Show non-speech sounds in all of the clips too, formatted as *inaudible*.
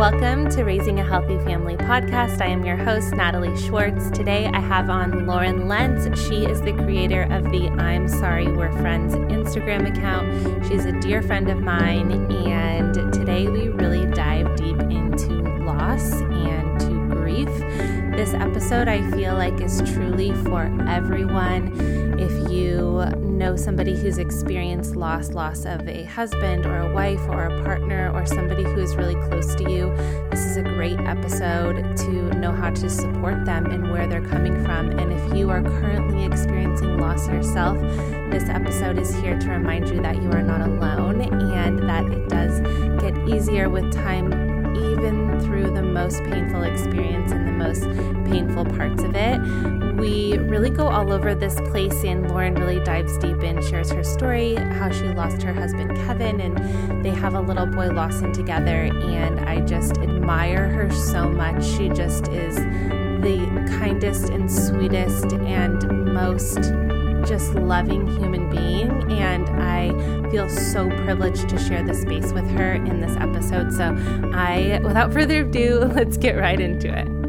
Welcome to Raising a Healthy Family podcast. I am your host, Natalie Schwartz. Today I have on Lauren Lentz. She is the creator of the I'm Sorry We're Friends Instagram account. She's a dear friend of mine, and today we really This episode I feel like is truly for everyone. If you know somebody who's experienced loss, loss of a husband or a wife or a partner or somebody who is really close to you, this is a great episode to know how to support them and where they're coming from. And if you are currently experiencing loss yourself, this episode is here to remind you that you are not alone and that it does get easier with time, even through the most painful experience and the most painful parts of it. We really go all over this place, and Lauren really dives deep in, shares her story, how she lost her husband Kevin, and they have a little boy Lawson together. And I just admire her so much. She just is the kindest and sweetest and most just loving human being. And I feel so privileged to share this space with her in this episode. So, I, without further ado, *laughs* let's get right into it.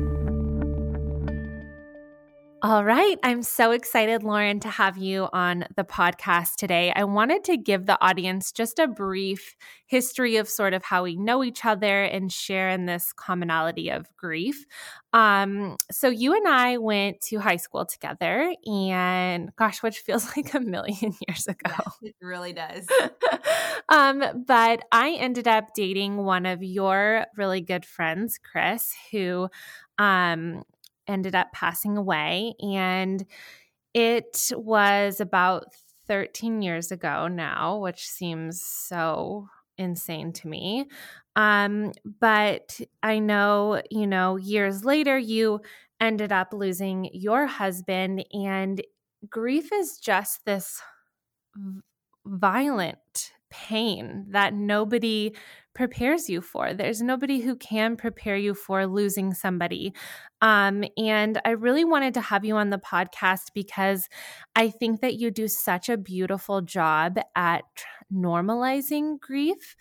All right. I'm so excited, Lauren, to have you on the podcast today. I wanted to give the audience just a brief history of sort of how we know each other and share in this commonality of grief. Um, so, you and I went to high school together, and gosh, which feels *laughs* like a million years ago. it really does. *laughs* um, but I ended up dating one of your really good friends, Chris, who um, ended up passing away. And it was about 13 years ago now, which seems so insane to me. Um, but I know, you know, years later, you ended up losing your husband, and grief is just this violent pain that nobody prepares you for. There's nobody who can prepare you for losing somebody. Um, and I really wanted to have you on the podcast because I think that you do such a beautiful job at normalizing grief.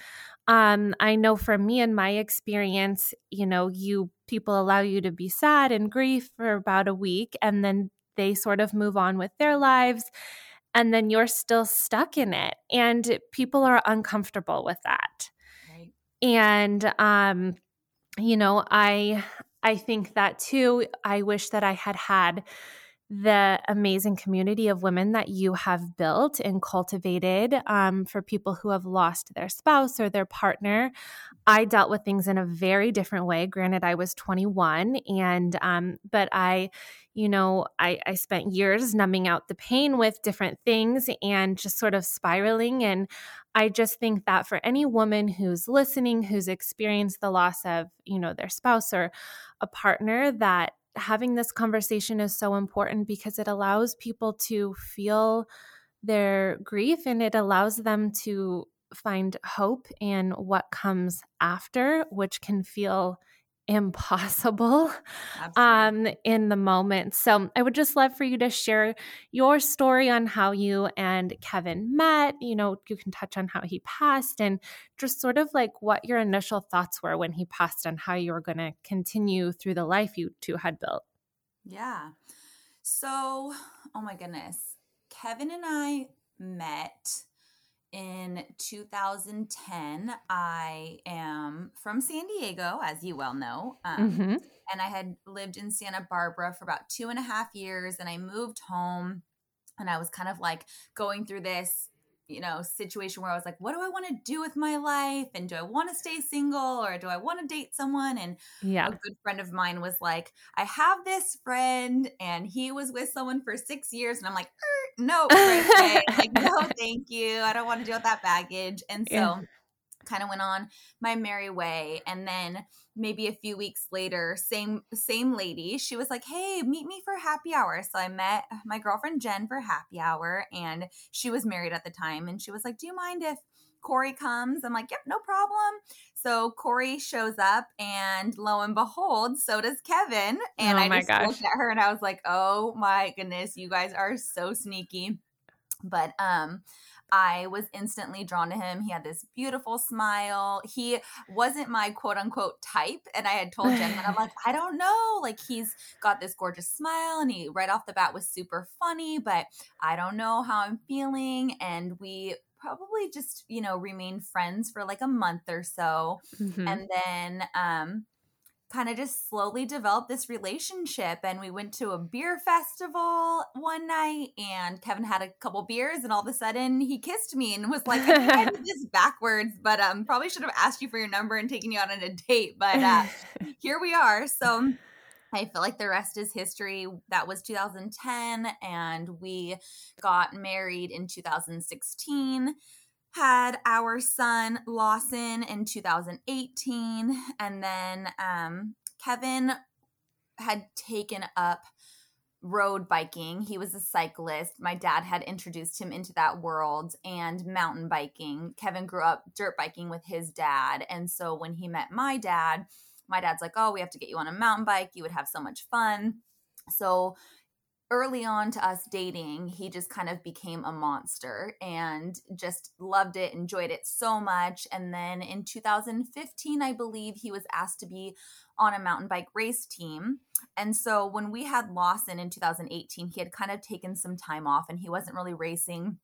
Um, I know for me and my experience, you know, you people allow you to be sad and grief for about a week and then they sort of move on with their lives and then you're still stuck in it and people are uncomfortable with that. And um you know i i think that too i wish that i had had the amazing community of women that you have built and cultivated um, for people who have lost their spouse or their partner. I dealt with things in a very different way. Granted, I was 21, and um, but I, you know, I, I spent years numbing out the pain with different things and just sort of spiraling. And I just think that for any woman who's listening, who's experienced the loss of, you know, their spouse or a partner, that having this conversation is so important because it allows people to feel their grief and it allows them to find hope in what comes after, which can feel impossible um, in the moment. So I would just love for you to share your story on how you and Kevin met. You know, you can touch on how he passed and just sort of like what your initial thoughts were when he passed and how you were going to continue through the life you two had built. Yeah. So, oh my goodness. Kevin and I met in 2010. I am from San Diego, as you well know. Um, mm-hmm. And I had lived in Santa Barbara for about two and a half years. And I moved home and I was kind of like going through this you know situation where i was like what do i want to do with my life? And do i want to stay single or do i want to date someone? And yeah. a good friend of mine was like i have this friend and he was with someone for six years. And i'm like er, no *laughs* like no thank you. I don't want to deal with that baggage. And so yeah. kind of went on my merry way. And then maybe a few weeks later same same lady she was like hey meet me for happy hour. So i met uh, my girlfriend jen for happy hour and she was married at the time and she was like do you mind if corey comes? I'm like yep no problem. So corey shows up and lo and behold so does kevin and oh i just gosh. looked at her and i was like oh my goodness you guys are so sneaky but um I was instantly drawn to him. He had this beautiful smile. He wasn't my quote unquote type. And I had told Jen that I'm like, *laughs* I don't know. Like, he's got this gorgeous smile and he right off the bat was super funny, but I don't know how I'm feeling. And we probably just, you know, remained friends for like a month or so. Mm-hmm. And then, um, kind of just slowly developed this relationship and we went to a beer festival one night and Kevin had a couple beers and all of a sudden he kissed me and was like I, did this *laughs* backwards but um probably should have asked you for your number and taken you out on a date but uh *laughs* here we are so I feel like the rest is history. That was 2010 and we got married in 2016 had our son Lawson in 2018, and then um, Kevin had taken up road biking. He was a cyclist. My dad had introduced him into that world and mountain biking. Kevin grew up dirt biking with his dad. And so when he met my dad, my dad's like, Oh, we have to get you on a mountain bike. You would have so much fun. So early on to us dating, he just kind of became a monster and just loved it, enjoyed it so much. And then in 2015, I believe he was asked to be on a mountain bike race team. And so when we had Lawson in 2018, he had kind of taken some time off and he wasn't really racing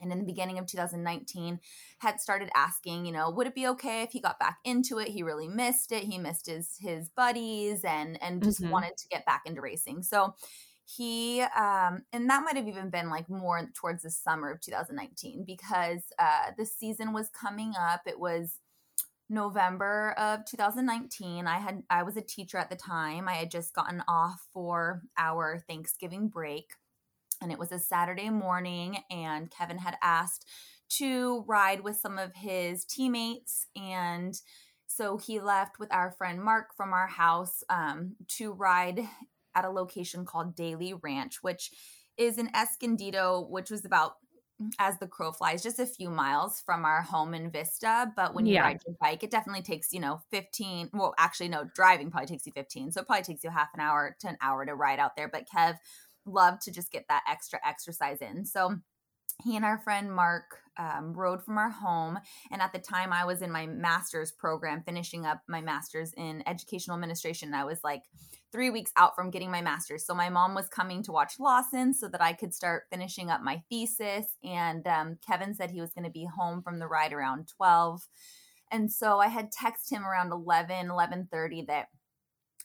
and in the beginning of 2019 had started asking you know would it be okay if he got back into it he really missed it he missed his his buddies and and just mm-hmm. wanted to get back into racing so he um and that might have even been like more towards the summer of 2019 because uh the season was coming up. It was November of 2019 I had I was a teacher at the time. I had just gotten off for our Thanksgiving break and it was a Saturday morning and Kevin had asked to ride with some of his teammates and so he left with our friend Mark from our house um, to ride at a location called Daly Ranch, which is in Escondido, which was about as the crow flies, just a few miles from our home in Vista. But when you yeah. ride your bike, it definitely takes, you know, 15. Well, actually, no, driving probably takes you 15. So it probably takes you half an hour to an hour to ride out there. But Kev loved to just get that extra exercise in. So he and our friend Mark um, rode from our home. And at the time, I was in my master's program, finishing up my master's in educational administration. I was like three weeks out from getting my master's. So my mom was coming to watch Lawson so that I could start finishing up my thesis. And um, Kevin said he was going to be home from the ride around 12. And so I had texted him around 11, 11.30 that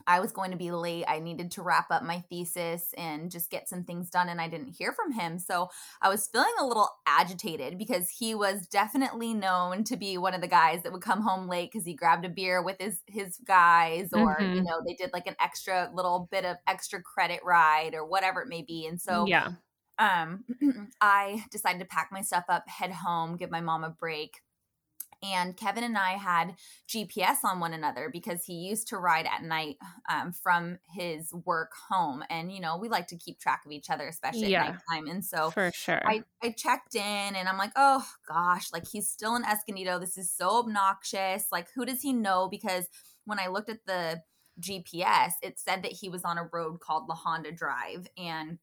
I was going to be late. I needed to wrap up my thesis and just get some things done, and I didn't hear from him. So I was feeling a little agitated because he was definitely known to be one of the guys that would come home late because he grabbed a beer with his his guys, or mm-hmm. you know they did like an extra little bit of extra credit ride or whatever it may be. And so yeah, um, *clears throat* I decided to pack my stuff up, head home, give my mom a break and Kevin and I had GPS on one another because he used to ride at night um, from his work home. And, you know, we like to keep track of each other, especially yeah, at nighttime. And so for sure, I, I checked in and I'm like, oh gosh, like he's still in Escondido. This is so obnoxious. Like, who does he know? Because when I looked at the GPS, it said that he was on a road called La Honda Drive. And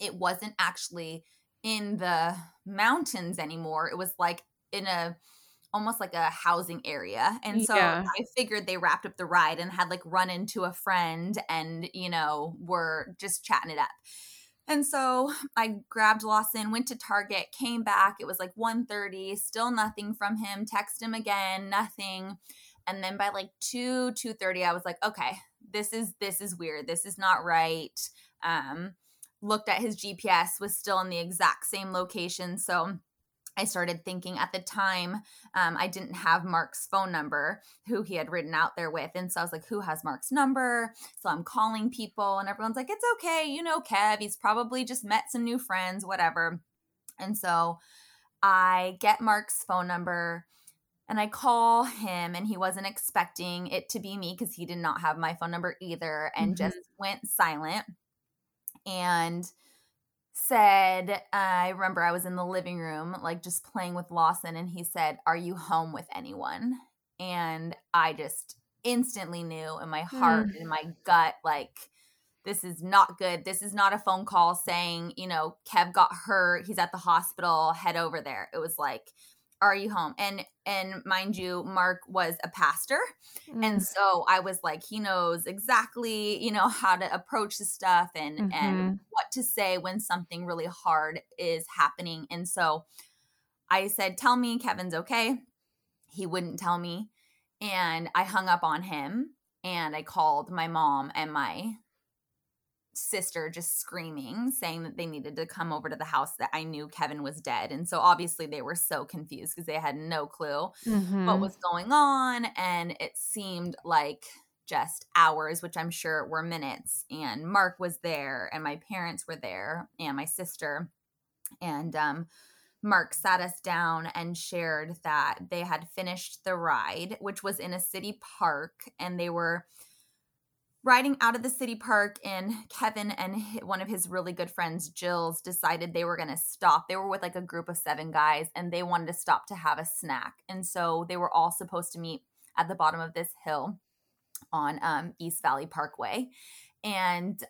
it wasn't actually in the mountains anymore. It was like in a almost like a housing area. And so yeah. I figured they wrapped up the ride and had like run into a friend and, you know, were just chatting it up. And so I grabbed Lawson, went to Target, came back. It was like 1:30, still nothing from him. Text him again, nothing. And then by like 2 2:30 I was like, "Okay, this is this is weird. This is not right." Um looked at his GPS was still in the exact same location. So I started thinking at the time, um, I didn't have Mark's phone number, who he had written out there with. And so I was like, who has Mark's number? So I'm calling people, and everyone's like, it's okay. You know, Kev, he's probably just met some new friends, whatever. And so I get Mark's phone number and I call him, and he wasn't expecting it to be me because he did not have my phone number either and mm-hmm. just went silent. And said, I remember I was in the living room, like just playing with Lawson, and he said, Are you home with anyone? And I just instantly knew in my heart, mm. in my gut, like, this is not good. This is not a phone call saying, you know, Kev got hurt. He's at the hospital. Head over there. It was like, are you home? And and mind you, Mark was a pastor. Mm. And so I was like, he knows exactly, you know, how to approach the stuff and mm-hmm. and what to say when something really hard is happening. And so I said, Tell me Kevin's okay. He wouldn't tell me. And I hung up on him and I called my mom and my sister just screaming, saying that they needed to come over to the house that I knew Kevin was dead. And so obviously they were so confused because they had no clue mm-hmm. what was going on. And it seemed like just hours, which I'm sure were minutes. And Mark was there, and my parents were there, and my sister. And um, Mark sat us down and shared that they had finished the ride, which was in a city park, and they were riding out of the city park and kevin and one of his really good friends jill's decided they were going to stop. They were with like a group of seven guys and they wanted to stop to have a snack. And so they were all supposed to meet at the bottom of this hill on um, east valley parkway. And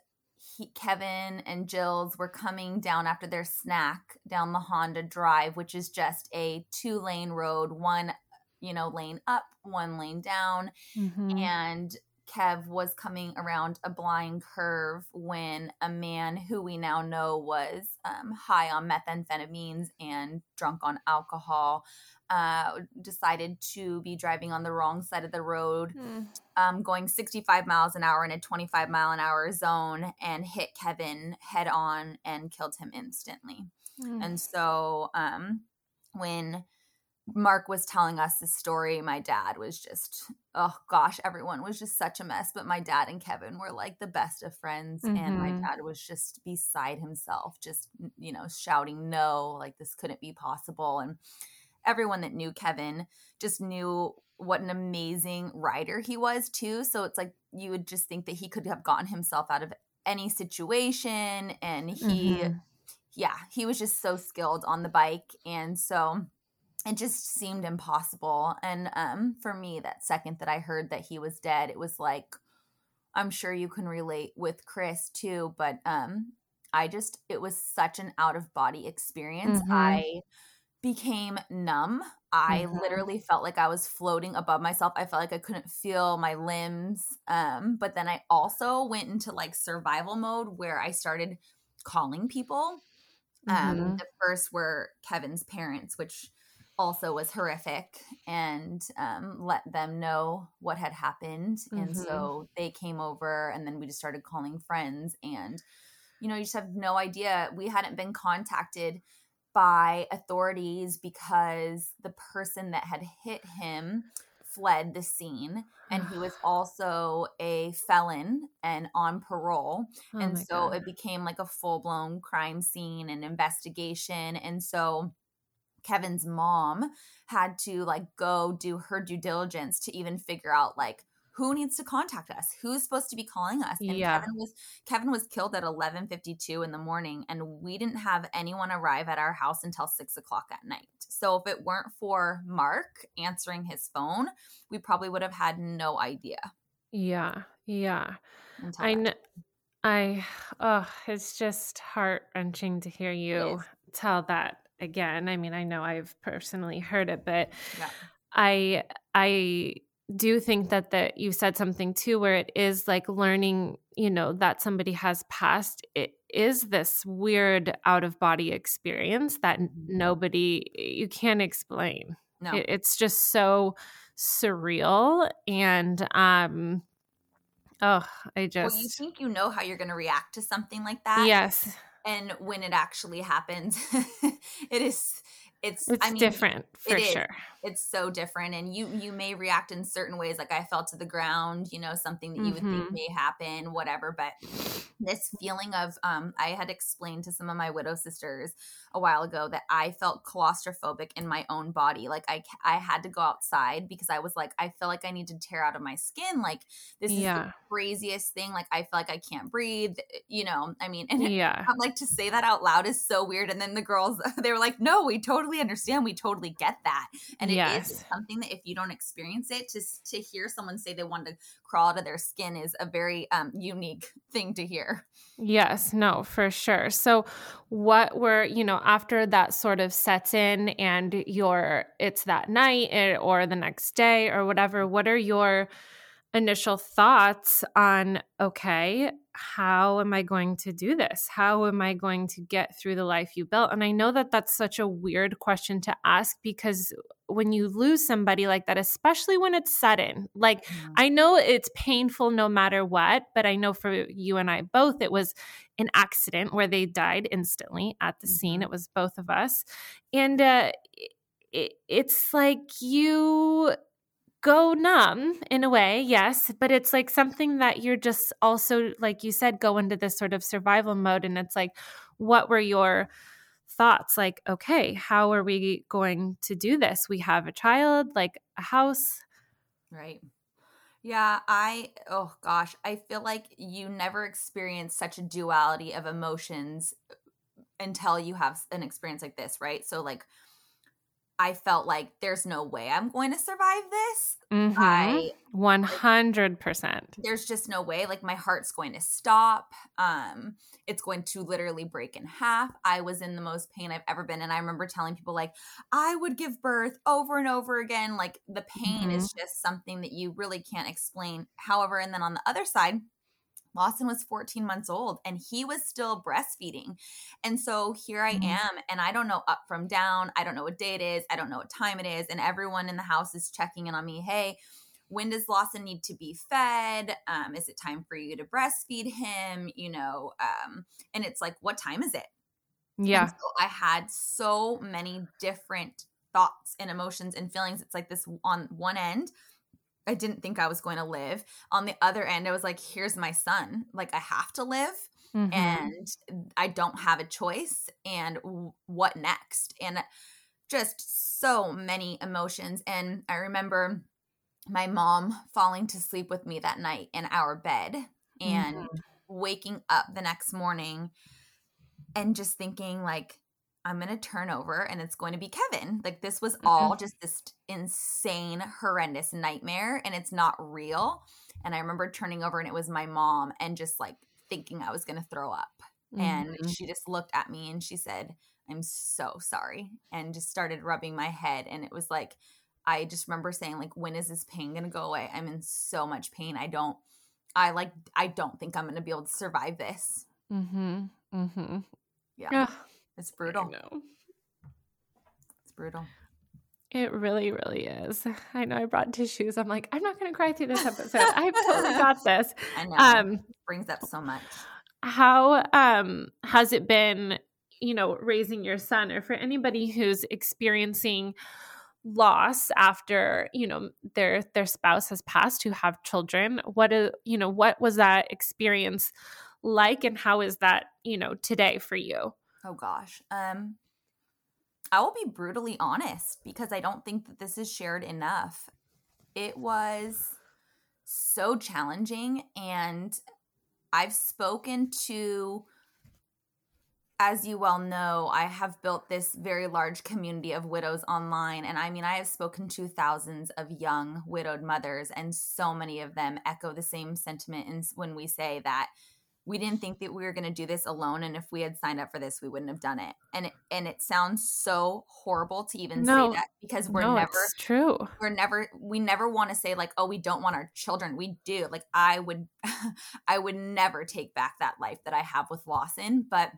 he, kevin and jill's were coming down after their snack down the honda drive which is just a two lane road one you know lane up one lane down. Mm-hmm. and Kev was coming around a blind curve when a man who we now know was um, high on methamphetamines and drunk on alcohol uh, decided to be driving on the wrong side of the road, mm. um, going 65 miles an hour in a 25 mile an hour zone, and hit Kevin head on and killed him instantly. Mm. And so um, when Mark was telling us the story, my dad was just, oh gosh, everyone was just such a mess. But my dad and Kevin were like the best of friends. Mm-hmm. And my mm-hmm. dad was just beside himself, just, you know, shouting, no, like this couldn't be possible. And everyone that knew Kevin just knew what an amazing rider he was, too. So it's like you would just think that he could have gotten himself out of any situation. And he, mm-hmm. yeah, he was just so skilled on the bike. And so, it just seemed impossible. And um, for me, that second that I heard that he was dead, it was like, I'm sure you can relate with Chris too, but um, I just, it was such an out of body experience. Mm-hmm. I became numb. I mm-hmm. literally felt like I was floating above myself. I felt like I couldn't feel my limbs. Um, but then I also went into like survival mode where I started calling people. Um, mm-hmm. The first were Kevin's parents, which also was horrific and um, let them know what had happened. Mm-hmm. And so they came over, and then we just started calling friends. And, you know, you just have no idea. We hadn't been contacted by authorities because the person that had hit him fled the scene and he was *sighs* also a felon and on parole oh and so God. it became like a full-blown crime scene and investigation and so Kevin's mom had to like go do her due diligence to even figure out like who needs to contact us? Who's supposed to be calling us? And yeah. kevin was kevin was killed at 11.52 in the morning and we didn't have anyone arrive at our house until 6 o'clock at night. So if it weren't for mark answering his phone we probably would have had no idea. Yeah yeah. I know i oh it's just heart wrenching to hear you tell that again. I mean, I know I've personally heard it, but yeah. I I do think that that you said something too where it is like learning, you know, that somebody has passed. It is this weird out of body experience that mm-hmm. nobody you can't explain. No. It, it's just so surreal and um oh, I just Well, you think you know how you're going to react to something like that? Yes and when it actually happens *laughs* it is it's it's I mean, different for it sure it's so different and you you may react in certain ways like i fell to the ground you know something that you mm-hmm. would think mm-hmm. may happen whatever but this feeling of um i had explained to some of my widow sisters a while ago that I felt claustrophobic in my own body. Like I I had to go outside because I was like I feel like I need to tear out of my skin. Like this is yeah. the craziest thing. Like I feel like I can't breathe. You know, I mean, and *laughs* yeah, I'm like to say that out loud is so weird. And then the girls *laughs* they were like, "No, we totally understand. We totally get that." And it yes. is something that if you don't experience it, to to hear someone say they want to crawl out of their skin is a very um, unique thing to hear. Yes, no, for sure. So, what were, you know, after that sort of sets in and your, it's that night or the next day or whatever, what are your initial thoughts on, okay, how am I going to do this? How am I going to get through the life you built? And I know that that's such a weird question to ask because when you lose somebody like that, especially when it's sudden, like mm-hmm. I know it's painful no matter what, but I know for you and I both, it was an accident where they died instantly at the mm-hmm. scene. It was both of us. And uh, it, it's like you go numb in a way, yes, but it's like something that you're just also, like you said, go into this sort of survival mode. And it's like, what were your thoughts? Like, okay, how are we going to do this? We have a child, like a house. Right. Yeah, I, oh gosh, I feel like you never experience such a duality of emotions uh, until you have an experience like this, right? So, like, I felt like there's no way I'm going to survive this. Mm-hmm. I 100%. There's just no way like my heart's going to stop. Um it's going to literally break in half. I was in the most pain I've ever been and I remember telling people like I would give birth over and over again like the pain mm-hmm. is just something that you really can't explain. However, and then on the other side, Lawson was 14 months old and he was still breastfeeding. And so here I mm-hmm. am, and I don't know up from down. I don't know what day it is. I don't know what time it is. And everyone in the house is checking in on me. Hey, when does Lawson need to be fed? Um, is it time for you to breastfeed him? You know, um, and it's like, what time is it? Yeah. So I had so many different thoughts and emotions and feelings. It's like this on one end I didn't think I was going to live. On the other end, I was like, here's my son. Like, I have to live mm-hmm. and I don't have a choice. And w- what next? And just so many emotions. And I remember my mom falling to sleep with me that night in our bed and mm-hmm. waking up the next morning and just thinking, like, I'm going to turn over and it's going to be Kevin. Like this was all mm-hmm. just this insane, horrendous nightmare and it's not real. And I remember turning over and it was my mom and just like thinking I was going to throw up. Mm-hmm. And she just looked at me and she said, I'm so sorry. And just started rubbing my head. And it was like, I just remember saying, like, when is this pain going to go away? I'm in so much pain. I don't, I like, I don't think I'm going to be able to survive this. Mm-hmm. Mm-hmm. Yeah. yeah. It's brutal. No, It's brutal. It really, really is. I know I brought tissues. I'm like, I'm not going to cry through this episode. I've totally *laughs* got this. I know. Um, it brings up so much. How um, has it been, you know, raising your son or for anybody who's experiencing loss after, you know, their their spouse has passed who have children? What is, you know, what was that experience like and how is that, you know, today for you? Oh gosh. Um I will be brutally honest because I don't think that this is shared enough. It was so challenging and I've spoken to as you well know, I have built this very large community of widows online. And I mean, I have spoken to thousands of young widowed mothers, and so many of them echo the same sentiment when we say that we didn't think that we were going to do this alone and if we had signed up for this we wouldn't have done it. And it, and it sounds so horrible to even no, say that because we're no, never true. we're never we never want to say like oh we don't want our children. We do. Like i would *laughs* i would never take back that life that i have with lawson but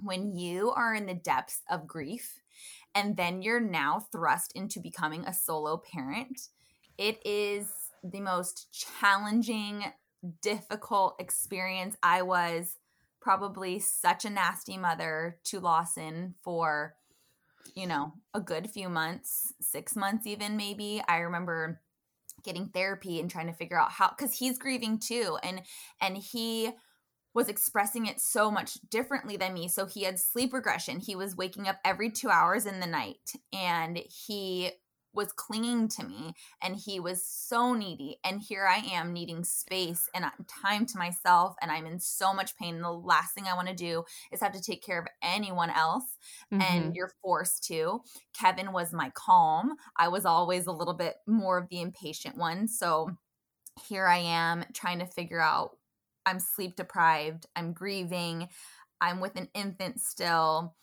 when you are in the depths of grief and then you're now thrust into becoming a solo parent it is the most challenging difficult experience. I was probably such a nasty mother to Lawson for, you know, a good few months, six months, even maybe. I remember getting therapy and trying to figure out how because he's grieving too and and he was expressing it so much differently than me. So he had sleep regression. He was waking up every two hours in the night and he was clinging to me and he was so needy. And here I am needing space and uh, time to myself. And I'm in so much pain. And the last thing I want to do is have to take care of anyone else. Mm-hmm. And you're forced to. Kevin was my calm. I was always a little bit more of the impatient one. So here I am trying to figure out I'm sleep deprived, I'm grieving, I'm with an infant still.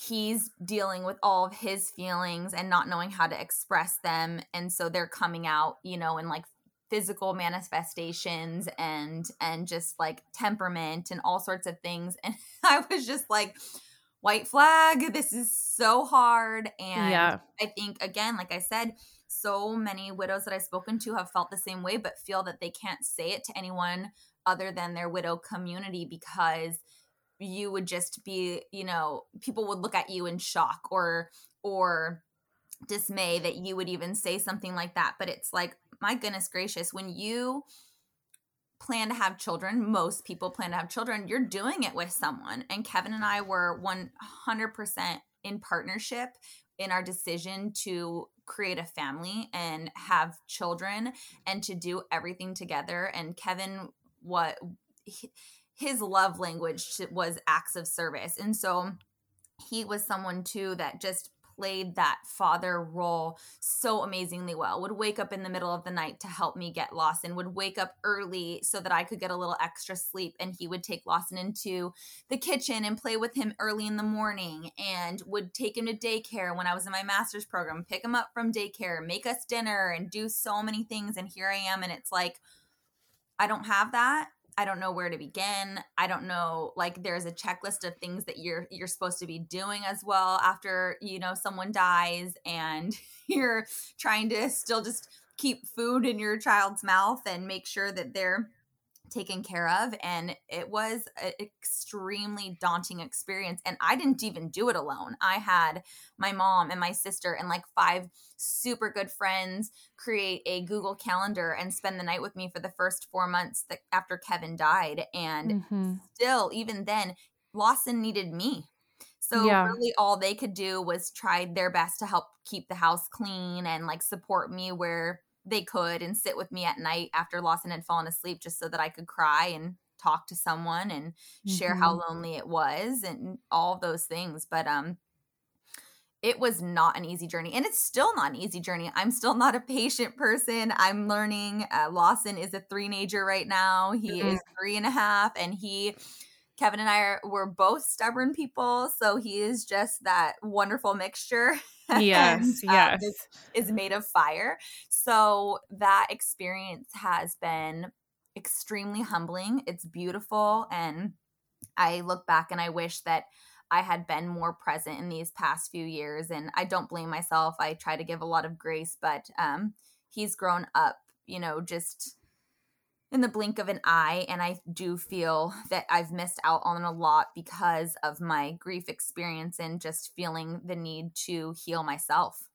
He's dealing with all of his feelings and not knowing how to express them. And so they're coming out, you know, in like physical manifestations and and just like temperament and all sorts of things and *laughs* i was just like white flag this is so hard and yeah. i think again like i said so many widows that I've spoken to have felt the same way, but feel that they can't say it to anyone other than their widow community because you would just be, you know, people would look at you in shock or, or, dismay that you would even say something like that. But it's like my goodness gracious when you plan to have children most people plan to have children you're doing it with someone. And kevin and i were 100% in partnership in our decision to create a family and have children and to do everything together. And kevin what his love language was acts of service and so he was someone too that just played that father role so amazingly well. Would wake up in the middle of the night to help me get Lawson, would wake up early so that I could get a little extra sleep. And he would take Lawson into the kitchen and play with him early in the morning and would take him to daycare when I was in my master's program, pick him up from daycare, make us dinner, and do so many things. And here I am. And it's like, I don't have that. I don't know where to begin. I don't know like there's a checklist of things that you're you're supposed to be doing as well after, you know, someone dies and *laughs* you're trying to still just keep food in your child's mouth and make sure that they're taken care of and it was an extremely daunting experience and i didn't even do it alone i had my mom and my sister and like five super good friends create a google calendar and spend the night with me for the first four months that after kevin died and mm-hmm. still even then lawson needed me so yeah. really all they could do was try their best to help keep the house clean and like support me where they could and sit with me at night after Lawson had fallen asleep just so that I could cry and talk to someone and mm-hmm. share how mm-hmm. lonely it was and all those things. But um it was not an easy journey and it's still not an easy journey i'm still not a patient person i'm learning uh, lawson is a three-nager right now he mm-hmm. is three and a half and he kevin and i are we're both stubborn people so he is just that wonderful mixture *laughs* Yes, *laughs* and, yes. Um, is made of fire. So that experience has been extremely humbling. It's beautiful. And I look back and I wish that I had been more present in these past few years. And I don't blame myself. I try to give a lot of grace, but um, he's grown up, you know, just in the blink of an eye and i do feel that i've missed out on a lot because of my grief experience and just feeling the need to heal myself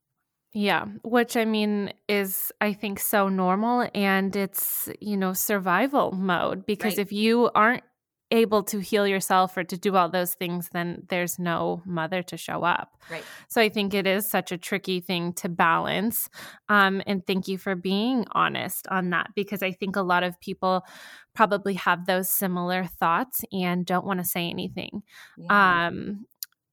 yeah, which I mean is I think so normal and it's, you know, survival mode because right. if you aren't able to heal yourself or to do all those things, then there's no mother to show up. Right. So I think it is such a tricky thing to balance. Um, and thank you for being honest on that because I think a lot of people probably have those similar thoughts and don't want to say anything. Yeah. Um,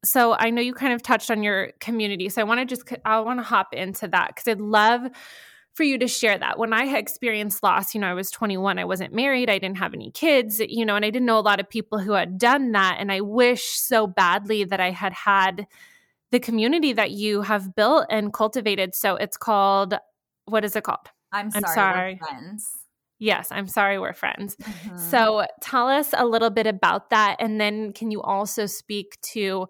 so I know you kind of touched on your community. So I want to just I want to hop into that because I'd love for you to share that. When I had experienced loss, you know, I was 21, I wasn't married, I didn't have any kids, you know, and I didn't know a lot of people who had done that. And I wish so badly that I had had the community that you have built and cultivated. So it's called, what is it called? I'm sorry. I'm sorry. friends. Yes, I'm sorry we're friends. Mm-hmm. So tell us a little bit about that. And then can you also speak to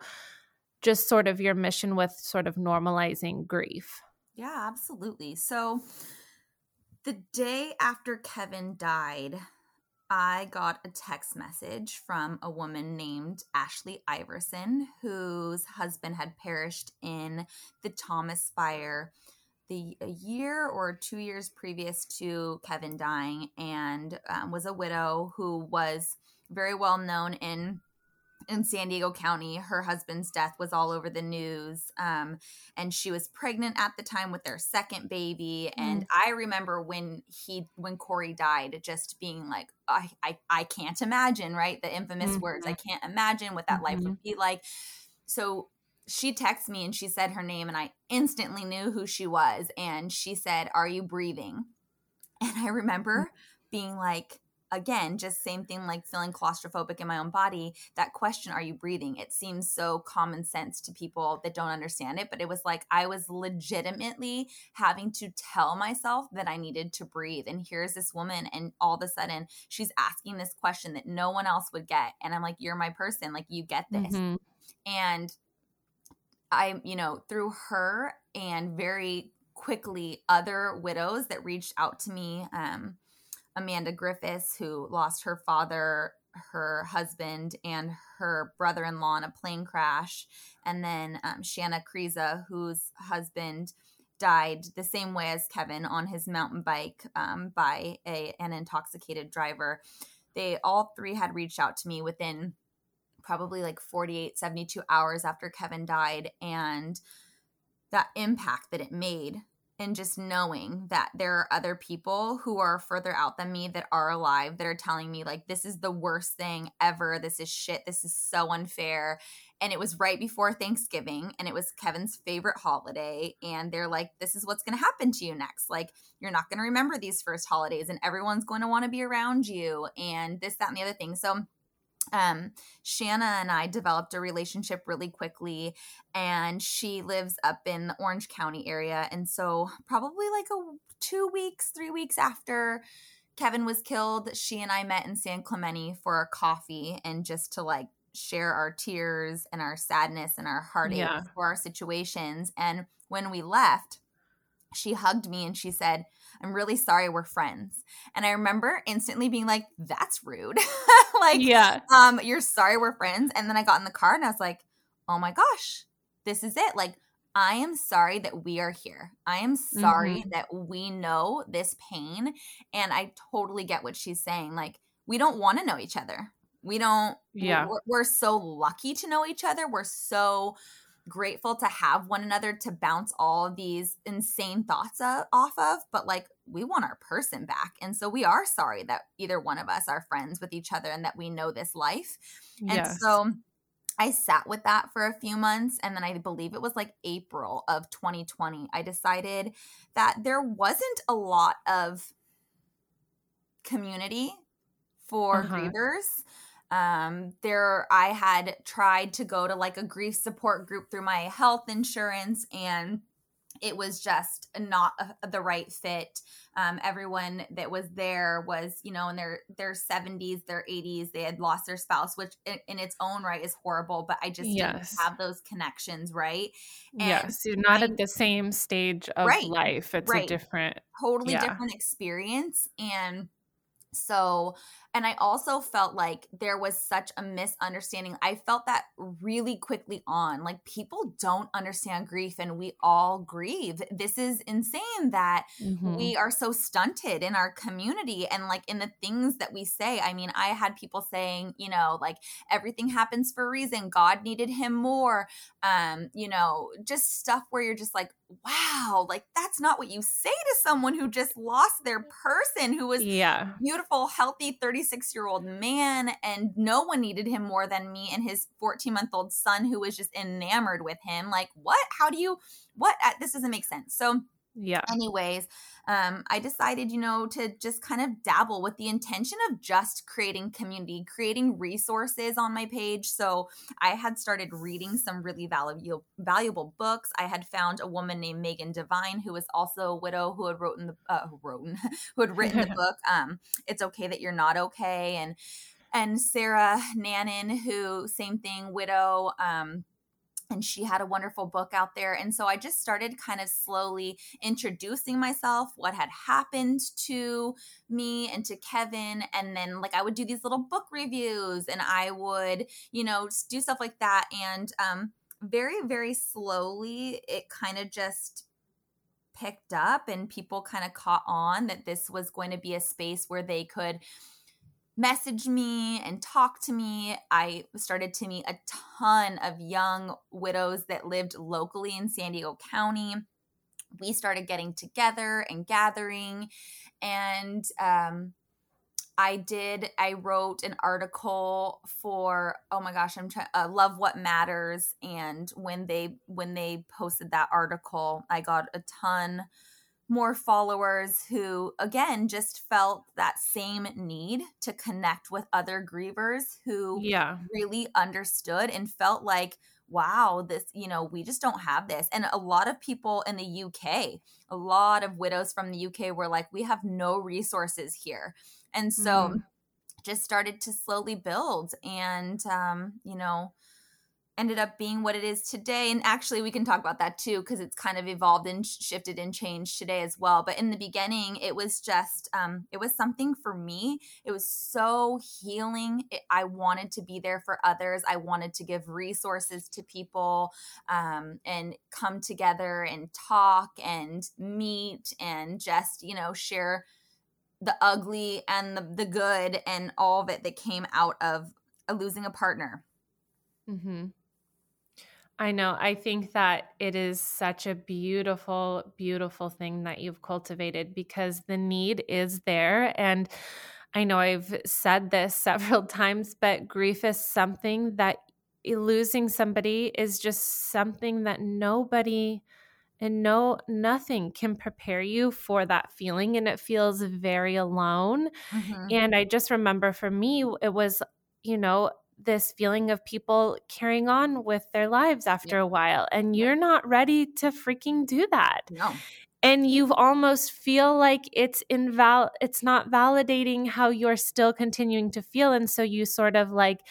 just sort of your mission with sort of normalizing grief? Yeah, absolutely. So the day after Kevin died, I got a text message from a woman named Ashley Iverson, whose husband had perished in the Thomas fire the a year or two years previous to Kevin dying, and um, was a widow who was very well known in in San Diego County. Her husband's death was all over the news. Um, and she was pregnant at the time with their second baby. And mm. I remember when he, when Cory died, just being like, I, I, I can't imagine, right? The infamous mm-hmm. words, I can't imagine what that mm-hmm. life would mm-hmm. be like. So she texted me and she said her name, and I instantly knew who she was. And she said, Are you breathing? *laughs* And I remember mm. being like, again, just same thing like feeling claustrophobic in my own body. That question, are you breathing? It seems so common sense to people that don't understand it, but it was like I was legitimately having to tell myself that I needed to breathe. And here's this woman, and all of a sudden she's asking this question that no one else would get. And I'm like, you're my person. Like, you get this. Mm-hmm. And I, you know, through her and very quickly other widows that reached out to me um, Amanda Griffiths, who lost her father, her husband, and her brother in law in a plane crash. And then um, Shanna Kriza, whose husband died the same way as Kevin on his mountain bike um, by a, an intoxicated driver. They all three had reached out to me within probably like 48, 72 hours after Kevin died. And that impact that it made and just knowing that there are other people who are further out than me that are alive that are telling me like this is the worst thing ever. This is shit. This is so unfair. And it was right before Thanksgiving and it was Kevin's favorite holiday and they're like this is what's going to happen to you next. Like you're not going to remember these first holidays and everyone's going to want to be around you and this that and the other thing. So um, Shanna and I developed a relationship really quickly, and she lives up in the Orange County area. And so, probably like a two weeks, three weeks after Kevin was killed, she and I met in San Clemente for a coffee and just to like share our tears and our sadness and our heartache yeah. for our situations. And when we left, she hugged me and she said, I'm really sorry we're friends. And I remember instantly being like, that's rude. *laughs* like, yeah. um, you're sorry we're friends. And then I got in the car and I was like, oh my gosh, this is it. Like, I am sorry that we are here. I am sorry mm-hmm. that we know this pain. And I totally get what she's saying. Like, we don't want to know each other. We don't, yeah. We're, we're so lucky to know each other. We're so grateful to have one another to bounce all of these insane thoughts off of, but like we want our person back. And so we are sorry that either one of us are friends with each other and that we know this life. And yes. so I sat with that for a few months. And then I believe it was like April of 2020, I decided that there wasn't a lot of community for uh-huh. grievers um there i had tried to go to like a grief support group through my health insurance and it was just not a, the right fit um, everyone that was there was you know in their their 70s their 80s they had lost their spouse which in, in its own right is horrible but i just yes. didn't have those connections right and yes you're not I, at the same stage of right, life it's right. a different totally yeah. different experience and so and I also felt like there was such a misunderstanding. I felt that really quickly on. Like people don't understand grief and we all grieve. This is insane that mm-hmm. we are so stunted in our community and like in the things that we say. I mean, I had people saying, you know, like everything happens for a reason. God needed him more. Um, you know, just stuff where you're just like, wow, like that's not what you say to someone who just lost their person who was yeah. beautiful, healthy 36 year old man. And no one needed him more than me and his 14 month old son who was just enamored with him. Like, what? How do you, what? Uh, this doesn't make sense. So, yeah. Anyways, um, I decided, you know, to just kind of dabble with the intention of just creating community, creating resources on my page. So I had started reading some really valuable valuable books. I had found a woman named Megan Devine, who was also a widow, who had written the uh, written, *laughs* who had written the *laughs* book. Um, it's okay that you're not okay, and and Sarah Nannen, who same thing, widow. Um, and she had a wonderful book out there. And so I just started kind of slowly introducing myself, what had happened to me and to Kevin. And then, like, I would do these little book reviews and I would, you know, do stuff like that. And um, very, very slowly, it kind of just picked up and people kind of caught on that this was going to be a space where they could message me and talk to me. I started to meet a ton of young widows that lived locally in San Diego County. We started getting together and gathering, and um, I did. I wrote an article for oh my gosh, I'm trying. Uh, Love what matters, and when they when they posted that article, I got a ton more followers who again just felt that same need to connect with other grievers who yeah. really understood and felt like wow this you know we just don't have this. And a lot of people in the UK a lot of widows from the UK were like we have no resources here. And so mm. just started to slowly build and um you know ended up being what it is today. And actually, we can talk about that too, because it's kind of evolved and shifted and changed today as well. But in the beginning, it was just, um, it was something for me. It was so healing. It, I wanted to be there for others. I wanted to give resources to people um, and come together and talk and meet and just, you know, share the ugly and the, the good and all of it that came out of losing a partner. Mm-hmm. I know. I think that it is such a beautiful, beautiful thing that you've cultivated because the need is there. And I know I've said this *laughs* several times, but grief is something that losing somebody is just something that nobody and no nothing can prepare you for that feeling and it feels very alone mm-hmm. and i just remember for me it was you know this feeling of people carrying on with their lives after yeah. a while and you're not ready to freaking do that no and you almost feel like it's inval it's not validating how you're still continuing to feel and so you sort of like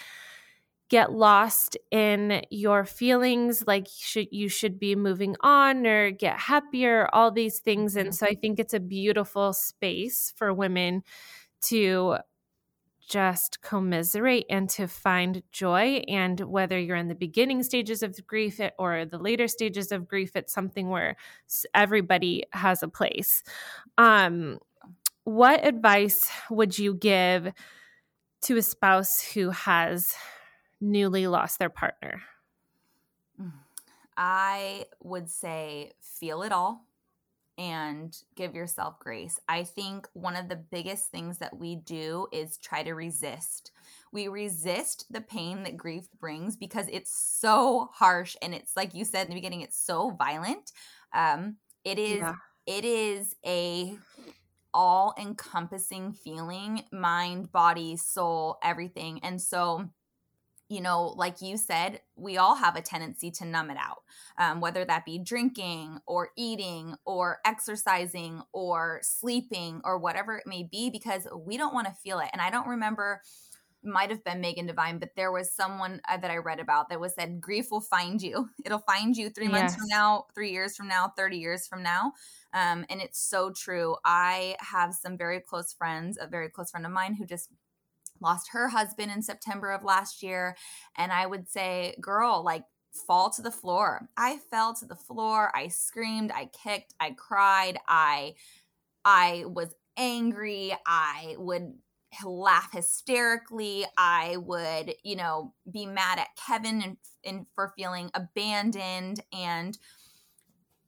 get lost in your feelings like should you should be moving on or get happier all these things and mm-hmm. so i think it's a beautiful space for women to just commiserate and to find joy. And whether you're in the beginning stages of grief or the later stages of grief, it's something where everybody has a place. Um, what advice would you give to a spouse who has newly lost their partner? I would say feel it all and give yourself grace. I think one of the biggest things that we do is try to resist. We resist the pain that grief brings because it's so harsh and it's like you said in the beginning it's so violent. Um it is yeah. it is a all encompassing feeling, mind, body, soul, everything. And so you know, like you said, we all have a tendency to numb it out, um, whether that be drinking or eating or exercising or sleeping or whatever it may be, because we don't want to feel it. And I don't remember, might have been Megan Devine, but there was someone uh, that I read about that was said, grief will find you. *laughs* It'll find you three months yes. from now, three years from now, 30 years from now. Um, and it's so true. I have some very close friends, a very close friend of mine who just lost her husband in September of last year. And I would say, girl, like, fall to the floor. I fell to the floor. I screamed, I kicked, I cried, I I was angry. I would laugh hysterically. I would, you know, be mad at Kevin and, and for feeling abandoned and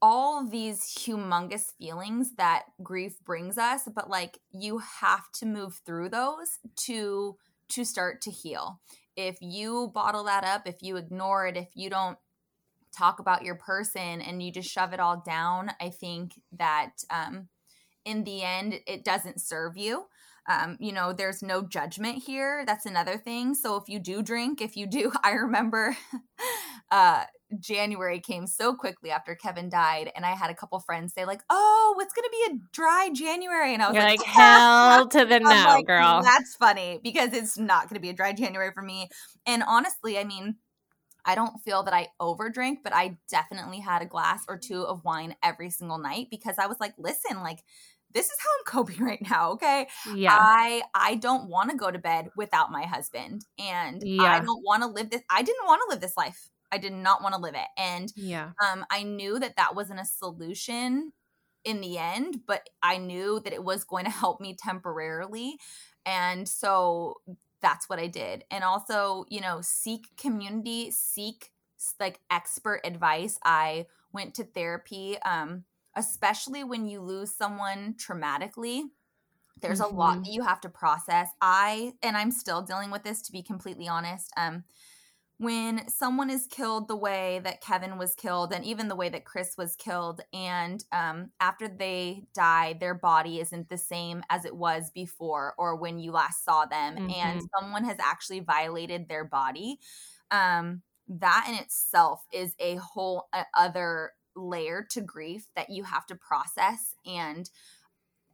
all these humongous feelings that grief brings us but like you have to move through those to to start to heal if you bottle that up if you ignore it if you don't talk about your person and you just shove it all down i think that um in the end it doesn't serve you um, you know, there's no judgment here. That's another thing. So if you do drink, if you do, *laughs* I remember *laughs* uh, January came so quickly after Kevin died, and I had a couple friends say like, "Oh, it's gonna be a dry January," and I was You're like, like *laughs* "Hell to the *laughs* no, like, girl." That's funny because it's not gonna be a dry January for me. And honestly, I mean, I don't feel that I overdrank, but I definitely had a glass or two of wine every single night because I was like, "Listen, like." this is how I'm *laughs* coping right now, okay? Yeah. I I don't want to go to bed without my husband and yeah. I don't want to live this I didn't want to live this life I did not want to live it. And yeah. um, I knew that that wasn't a solution in the end, but I knew that it was going to help me temporarily. And so that's what I did. And also, you know, seek community, seek like expert advice. I went to therapy, um, especially when you lose someone traumatically. There's mm-hmm. a lot mm-hmm. that you have to process. I, and I'm still dealing with this to be completely honest. Um, when someone is killed the way that Kevin was killed, and even the way that Chris was killed, and um, after they die, their body isn't the same as it was before or when you last saw them, mm-hmm. and someone has actually violated their body, um, that in itself is a whole other layer to grief that you have to process. And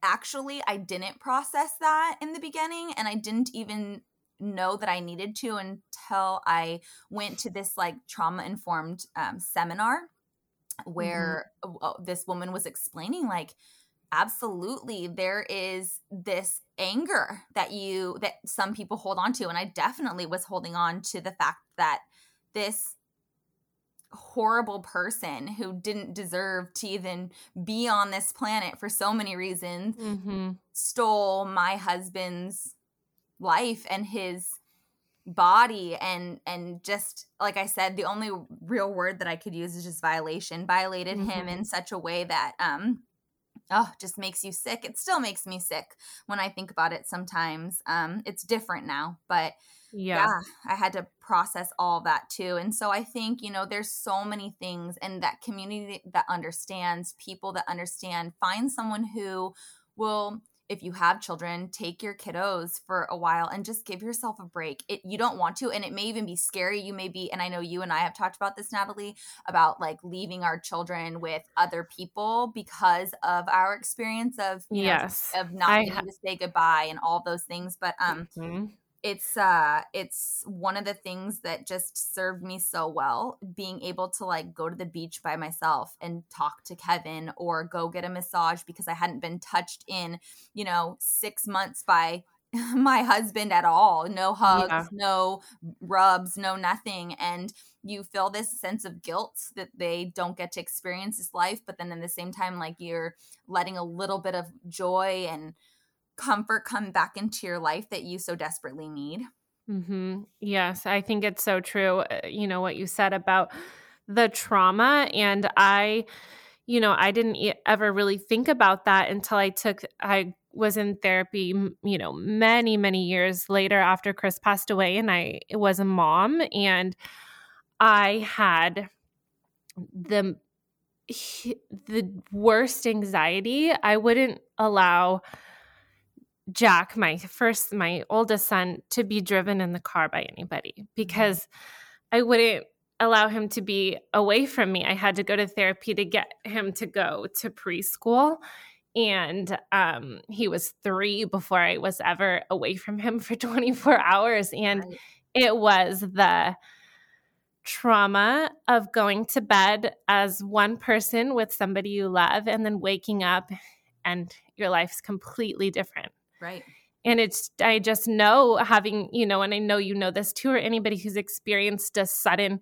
actually, I didn't process that in the beginning, and I didn't even know that I needed to until I went to this like trauma informed um, seminar where mm-hmm. this woman was explaining like absolutely there is this anger that you that some people hold on to and I definitely was holding on to the fact that this horrible person who didn't deserve to even be on this planet for so many reasons mm-hmm. stole my husband's life and his body and and just like i said the only real word that i could use is just violation violated mm-hmm. him in such a way that um oh just makes you sick it still makes me sick when i think about it sometimes um it's different now but yeah. yeah i had to process all that too and so i think you know there's so many things and that community that understands people that understand find someone who will if you have children, take your kiddos for a while and just give yourself a break. It you don't want to, and it may even be scary. You may be, and I know you and I have talked about this, Natalie, about like leaving our children with other people because of our experience of yes know, of not being ha- to say goodbye and all those things. But um, mm-hmm it's uh it's one of the things that just served me so well being able to like go to the beach by myself and talk to Kevin or go get a massage because I hadn't been touched in you know 6 months by *laughs* my husband at all no hugs yeah. no rubs no nothing and you feel this sense of guilt that they don't get to experience this life but then in the same time like you're letting a little bit of joy and comfort come back into your life that you so desperately need. Mm-hmm. Yes, I think it's so true. Uh, you know, what you said about the trauma. And I, you know, I didn't ever really think about that until I took, I was in therapy, you know, many, many years later after Chris passed away and I was a mom and I had the the worst anxiety. I wouldn't allow Jack, my first, my oldest son, to be driven in the car by anybody mm-hmm. because I wouldn't allow him to be away from me. I had to go to therapy to get him to go to preschool. And um, he was three before I was ever away from him for *laughs* 24 hours. And right. it was the trauma of going to bed as one person with somebody you love and then waking up and your life's completely different. Right. And it's, I just know having, you know, and I know you know this too, or anybody who's experienced a sudden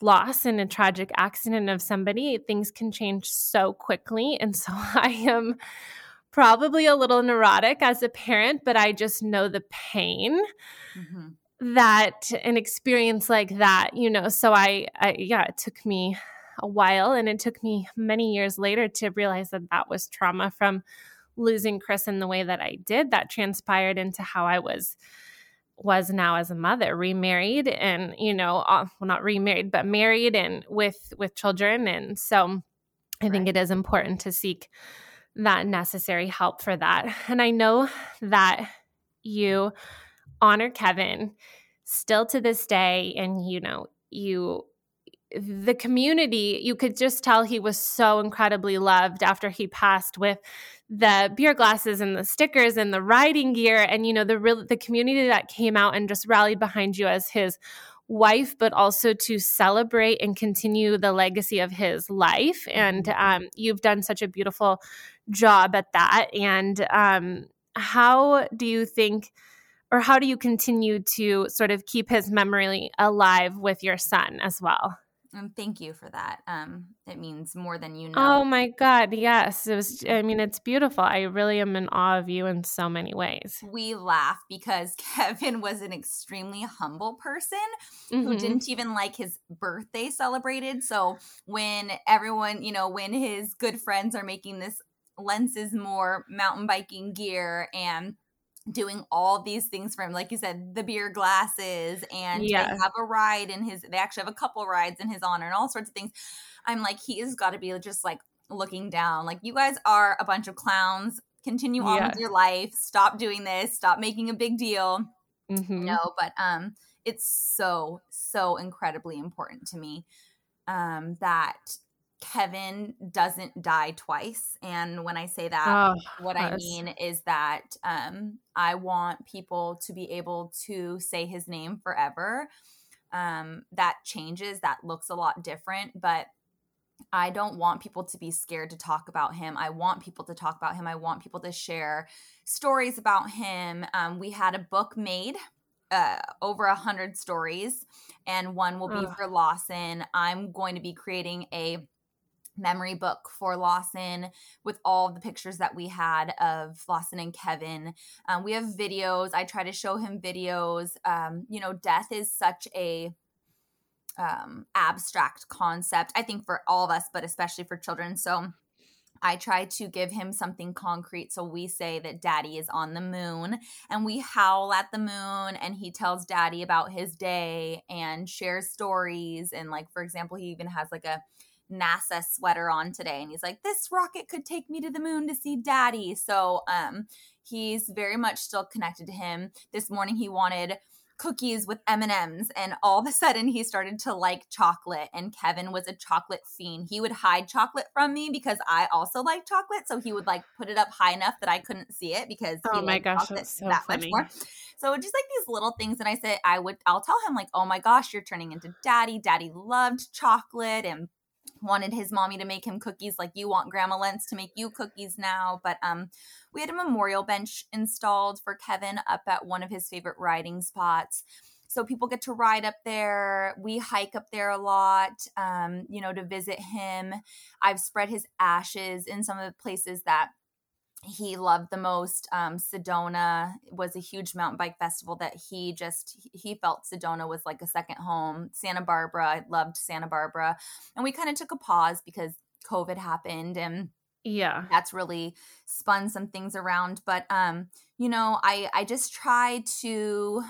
loss in a tragic accident of somebody, things can change so quickly. And so *laughs* I am probably a little neurotic as a parent, but I just know the pain. Mm-hmm that an experience like that you know so I, I yeah it took me a while and it took me many years later to realize that that was trauma from losing Chris in the way that I did, that transpired into how I was was now as a mother, remarried and you know, uh, well not remarried, but married and with with children and so I right. think it is important to seek that necessary help for that. And I know that you honor Kevin still to this day and you know, you the community, you could just tell he was so incredibly loved after he passed with the beer glasses and the stickers and the riding gear. And you know the real the community that came out and just rallied behind you as his wife but also to celebrate and continue the legacy of his life. And mm-hmm. um, you've done such a beautiful job at that. And um, how do you think or how do you continue to sort of keep his memory alive with your son as well And thank you for that. Um, it means more than you know. Oh my God. Yes. It was, I mean, it's beautiful. I really am in awe of you in so many ways. We laugh because *laughs* Kevin was an extremely humble person mm-hmm. who didn't even like his birthday celebrated. So when everyone, you know, when his good friends are making this lenses more mountain biking gear and doing all these things for him like you said the beer glasses and yeah. they have a ride in his they actually have a couple rides in his honor and all sorts of things i'm like he has got to be just like looking down like you guys are a bunch of clowns continue on yeah. with your life stop doing this stop making a big deal mm-hmm. no but um it's so so incredibly important to me um that Kevin doesn't die twice. And when I say that, oh, what I mean is that um, I want people to be able to say his name forever. Um, that changes, that looks a lot different, but I don't want people to be scared to talk about him. I want people to talk about him. I want people to share stories about him. Um, we had a book made uh, over a hundred stories, and one will be Ugh. for Lawson. I'm going to be creating a memory book for Lawson with all the pictures that we had of Lawson and Kevin. Um, we have videos. I try to show him videos. Um, you know, death is such a um, abstract concept, I think, for all of us, but especially for children. So I try to give him something concrete. So we say that daddy is on the moon and we howl at the moon and he tells daddy about his day and shares stories. And, like, for example, he even has like a NASA sweater on today and he's like this rocket could take me to the moon to see daddy. So um he's very much still connected to him. This morning he wanted cookies with M&Ms and all of a sudden he started to like chocolate and Kevin was a chocolate fiend. He would hide chocolate from me because I also like chocolate so he would like put it up high enough that I couldn't see it because oh my gosh that's so that funny. much more. So just like these little things and I said I would I'll tell him like oh my gosh you're turning into daddy. Daddy loved chocolate and wanted his mommy to make him cookies like you want grandma Lentz to make you cookies now but um we had a memorial bench installed for kevin up at one of his favorite riding spots. So people get to ride up there. We hike up there a lot um, you know to visit him. I've spread his ashes in some of the places that he loved the most. Um, sedona was a huge mountain bike festival that he just he felt sedona was like a second home. Santa barbara i loved santa barbara. And we kind of took a pause because covid happened and yeah. that's really spun some things around. But um you know i i just try to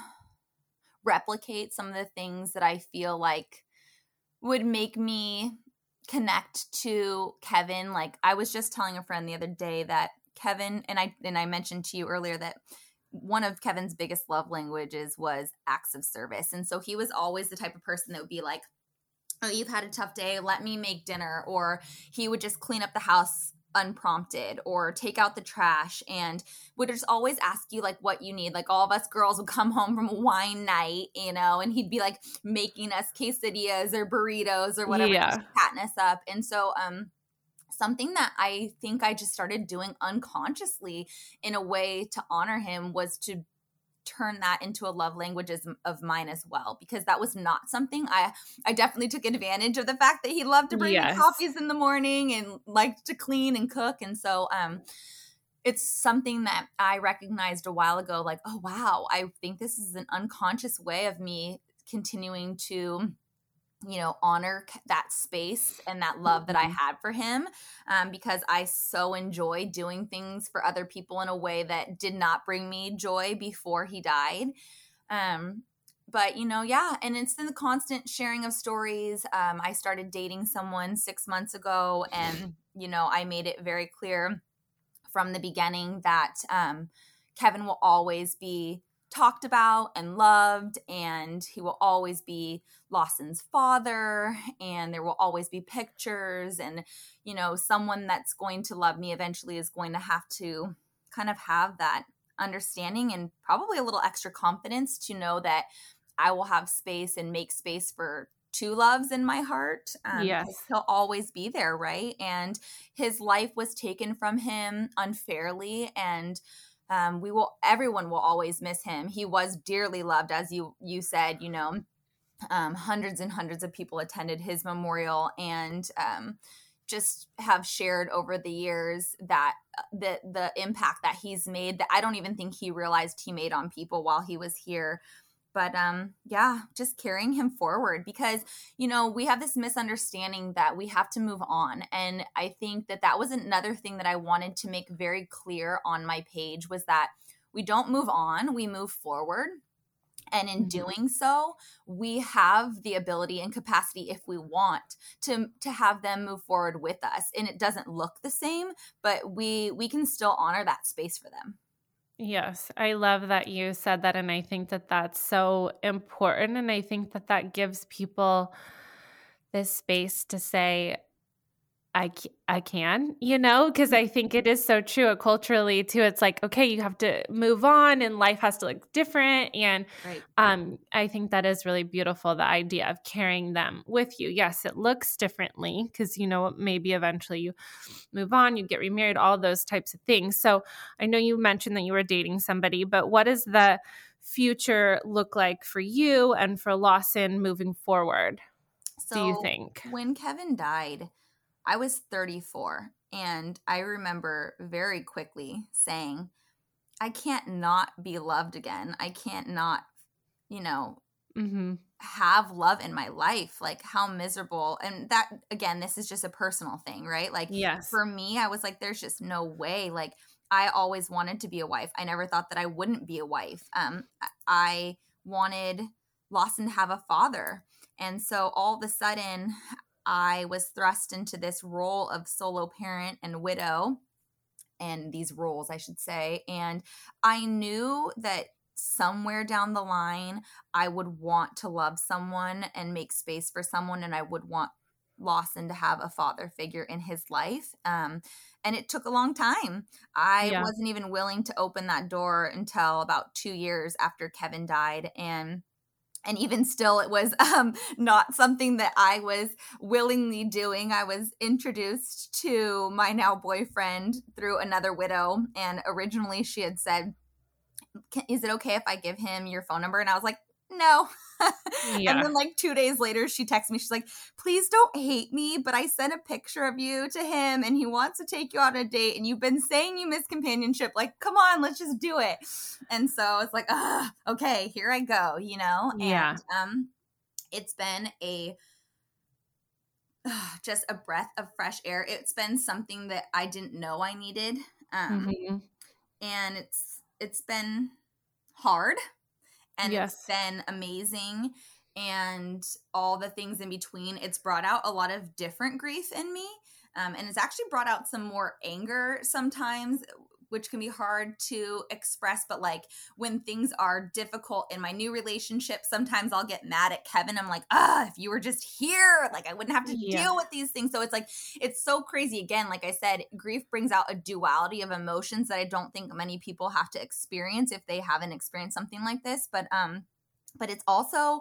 replicate some of the things that i feel like would make me connect to Kevin. Like I was just telling a friend the other day that Kevin and I and I mentioned to you earlier that one of Kevin's biggest love languages was acts of service. And so he was always the type of person that would be like, Oh, you've had a tough day. Let me make dinner. Or he would just clean up the house unprompted or take out the trash and would just always ask you like what you need. Like all of us girls would come home from a wine night, you know, and he'd be like making us quesadillas or burritos or whatever, yeah. just patting us up. And so um something that I think I just started doing unconsciously in a way to honor him was to turn that into a love language of mine as well because that was not something I I definitely took advantage of the fact that he loved to bring yes. me coffees in the morning and liked to clean and cook and so um it's something that I recognized a while ago like oh wow I think this is an unconscious way of me continuing to you know honor that space and that love that i mm-hmm. had for him um, because i so enjoy doing things for other people in a way that did not bring me joy before he died um, but you know yeah and it's in the constant sharing of stories um, i started dating someone six months ago and *laughs* you know i made it very clear from the beginning that um, kevin will always be talked about and loved, and he will always be Lawson's father, *laughs* and there will always be pictures, and you know, someone that's going to love me eventually is going to have to kind of have that understanding and probably a little extra confidence to know that I will have space and make space for two loves in my heart. Um, yes. He'll always be there, right? And his life was taken from him unfairly. And um, we will everyone will always miss him. He was dearly loved as you you said you know um, hundreds and hundreds of people attended his memorial and um, just have shared over the years that uh, the the impact that he's made that I don't even think he realized he made on people while he was here but um yeah just carrying him forward because you know we have this misunderstanding that we have to move on and i think that that was another thing that i wanted to make very clear on my page was that we don't move on we move forward and in mm-hmm. doing so we have the ability and capacity if we want to to have them move forward with us and it doesn't look the same but we we can still honor that space for them Yes, I love that you said that. And I think that that's so important. And I think that that gives people this space to say, I, I can, you know, because I think it is so true culturally too. It's like, okay, you have to move on and life has to look different. And right. um, I think that is really beautiful, the idea of carrying them with you. Yes, it looks differently because, you know, maybe eventually you move on, you get remarried, all those types of things. So I know you mentioned that you were dating somebody, but what does the future look like for you and for Lawson moving forward? So do you think? When Kevin died, I was 34 and I remember very quickly saying, I can't not be loved again. I can't not, you know, mm-hmm. have love in my life. Like how miserable. And that, again, this is just a personal thing, right? Like, yes. for me, I was like, there's just no way. Like, I always wanted to be a wife. I never thought that I wouldn't be a wife. Um, I wanted Lawson to have a father. And so all of a sudden, I was thrust into this role of solo parent and widow, and these roles, I should say. And I knew that somewhere down the line, I would want to love someone and make space for someone, and I would want Lawson to have a father figure in his life. Um, and it took a long time. I yeah. wasn't even willing to open that door until about two years after Kevin died. And and even still it was *laughs* um, not something that i was willingly doing. I was introduced to my now boyfriend through another widow and originally she had said is it okay if i give him your phone number? And i was like no. *laughs* yeah. And then like two days later, she texts me. She's like, please don't hate me, but I sent a picture of you to him and he wants to take you on a date. And you've been saying you miss companionship. Like, come on, let's just do it. And so it's like, okay, here I go, you know? And, yeah. Um, it's been a *sighs* just a breath of fresh air. It's been something that I didn't know I needed. Um, mm-hmm. and it's it's been hard and yes. it's been amazing and all the things in between it's brought out a lot of different grief in me um, and it's actually brought out some more anger sometimes which can be hard to express but like when things are difficult in my new relationship sometimes i'll get mad at kevin. I'm like ah if you were just here like i wouldn't have to yeah. deal with these things. So it's like it's so crazy. Again like i said grief brings out a duality of emotions that i don't think many people have to experience if they haven't experienced something like this but um but it's also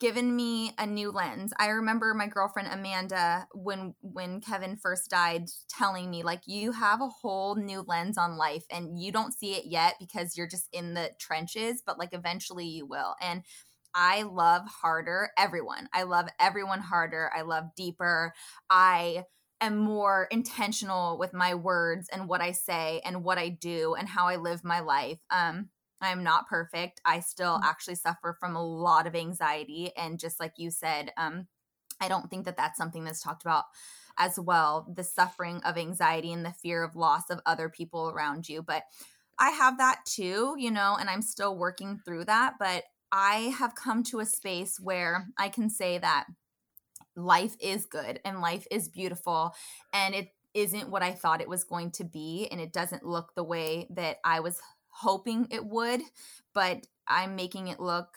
given me a new lens. I remember my girlfriend Amanda when when Kevin first died telling me like you have a whole new lens on life and you don't see it yet because you're just in the trenches, but like eventually you will. And I love harder everyone. I love everyone harder. I love deeper. I am more intentional with my words and what I say and what I do and how I live my life. Um I'm not perfect. I still mm. actually suffer from a lot of anxiety. And just like you said, um, I don't think that that's something that's talked about as well the suffering of anxiety and the fear of loss of other people around you. But I have that too, you know, and I'm still working through that. But I have come to a space where I can say that life is good and life is beautiful and it isn't what I thought it was going to be and it doesn't look the way that I was hoping it would, but I'm making it look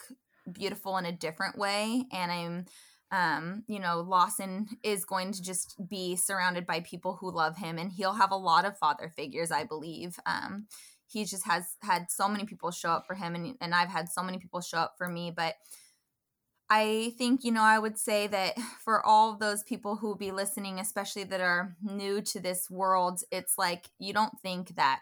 beautiful in a different way. And I'm, um, you know, Lawson is going to just be surrounded by people who love him, and he'll have a lot of father figures, I believe. Um, he just has had so many people show up for him, and, and I've had so many people show up for me, but. I think, you know, I would say that for all those people who will be listening, especially that are new to this world, it's like you don't think that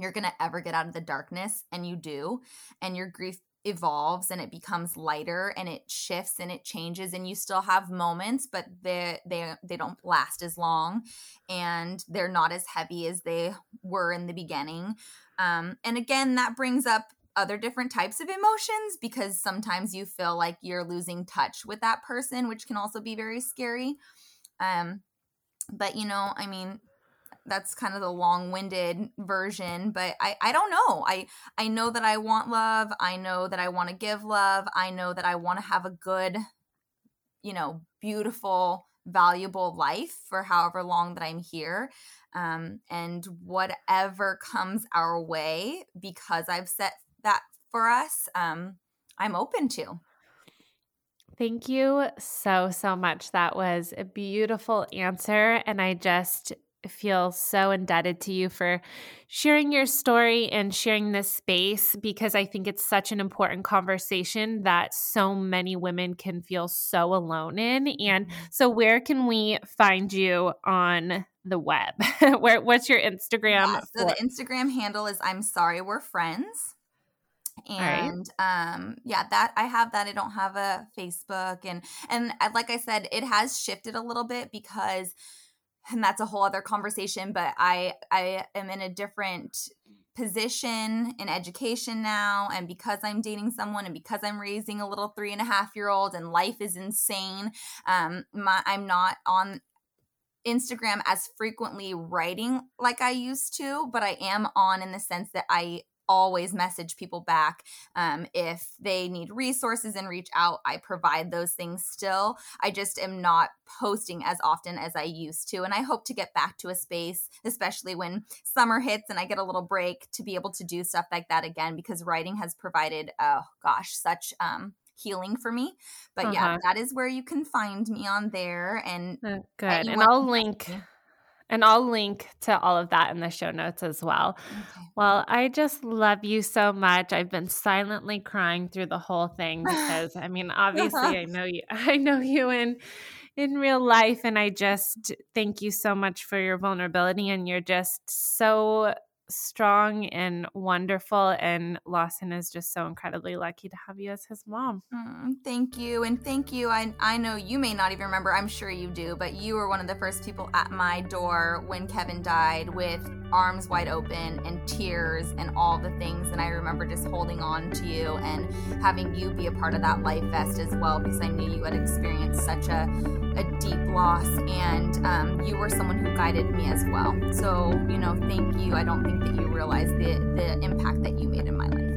you're going to ever get out of the darkness and you do and your grief evolves and it becomes lighter and it shifts and it changes and you still have moments but they they they don't last as long and they're not as heavy as they were in the beginning. Um, and again that brings up other different types of emotions because sometimes you feel like you're losing touch with that person which can also be very scary. Um, but you know i mean that's kind of the long-winded version but i i don't know i i know that i want love i know that i want to give love i know that i want to have a good you know beautiful valuable life for however long that i'm here um, and whatever comes our way because i've set that for us um, i'm open to Thank you so, so much. That was a beautiful answer. And I just feel so indebted to you for sharing your story and sharing this space because I think it's such an important conversation that so many women can feel so alone in. And mm-hmm. so, where can we find you on the web? *laughs* where What's your Instagram? Yeah, so, for? the Instagram handle is I'm sorry we're friends and right. um yeah that i have that i don't have a facebook and and uh, like i said it has shifted a little bit because and that's a whole other conversation but i i am in a different position in education now and because i'm dating someone and because i'm raising a little three and a half year old and life is insane um my i'm not on instagram as frequently writing like i used to but i am on in the sense that i always message people back. Um, if they need resources and reach out, I provide those things still. I just am not posting as often as I used to. And I hope to get back to a space, especially when summer hits and I get a little break, to be able to do stuff like that again because writing has provided, oh gosh, such um, healing for me. But uh-huh. yeah, that is where you can find me on there. And uh, good. And I'll link. And I'll link to all of that in the show notes as well. Okay. Well, I just love you so much. I've been silently crying through the whole thing because I mean, *laughs* uh-huh. obviously I know you *laughs* I know you in in real life and I just thank you so much for your vulnerability and you're just so strong and wonderful. And Lawson is just so incredibly lucky to have you as his mom. Mm, thank you. And thank you. I, I know you may not even remember, I'm sure you do, but you were one of the first people at my door when Kevin died with arms wide open and tears and all the things. And I remember just holding on to you and having you be a part of that life vest as well because I knew you had experienced such a, a deep loss and um, you were someone who guided me as well. So, you know, thank you. I don't think that you realize the, the impact that you made in my life.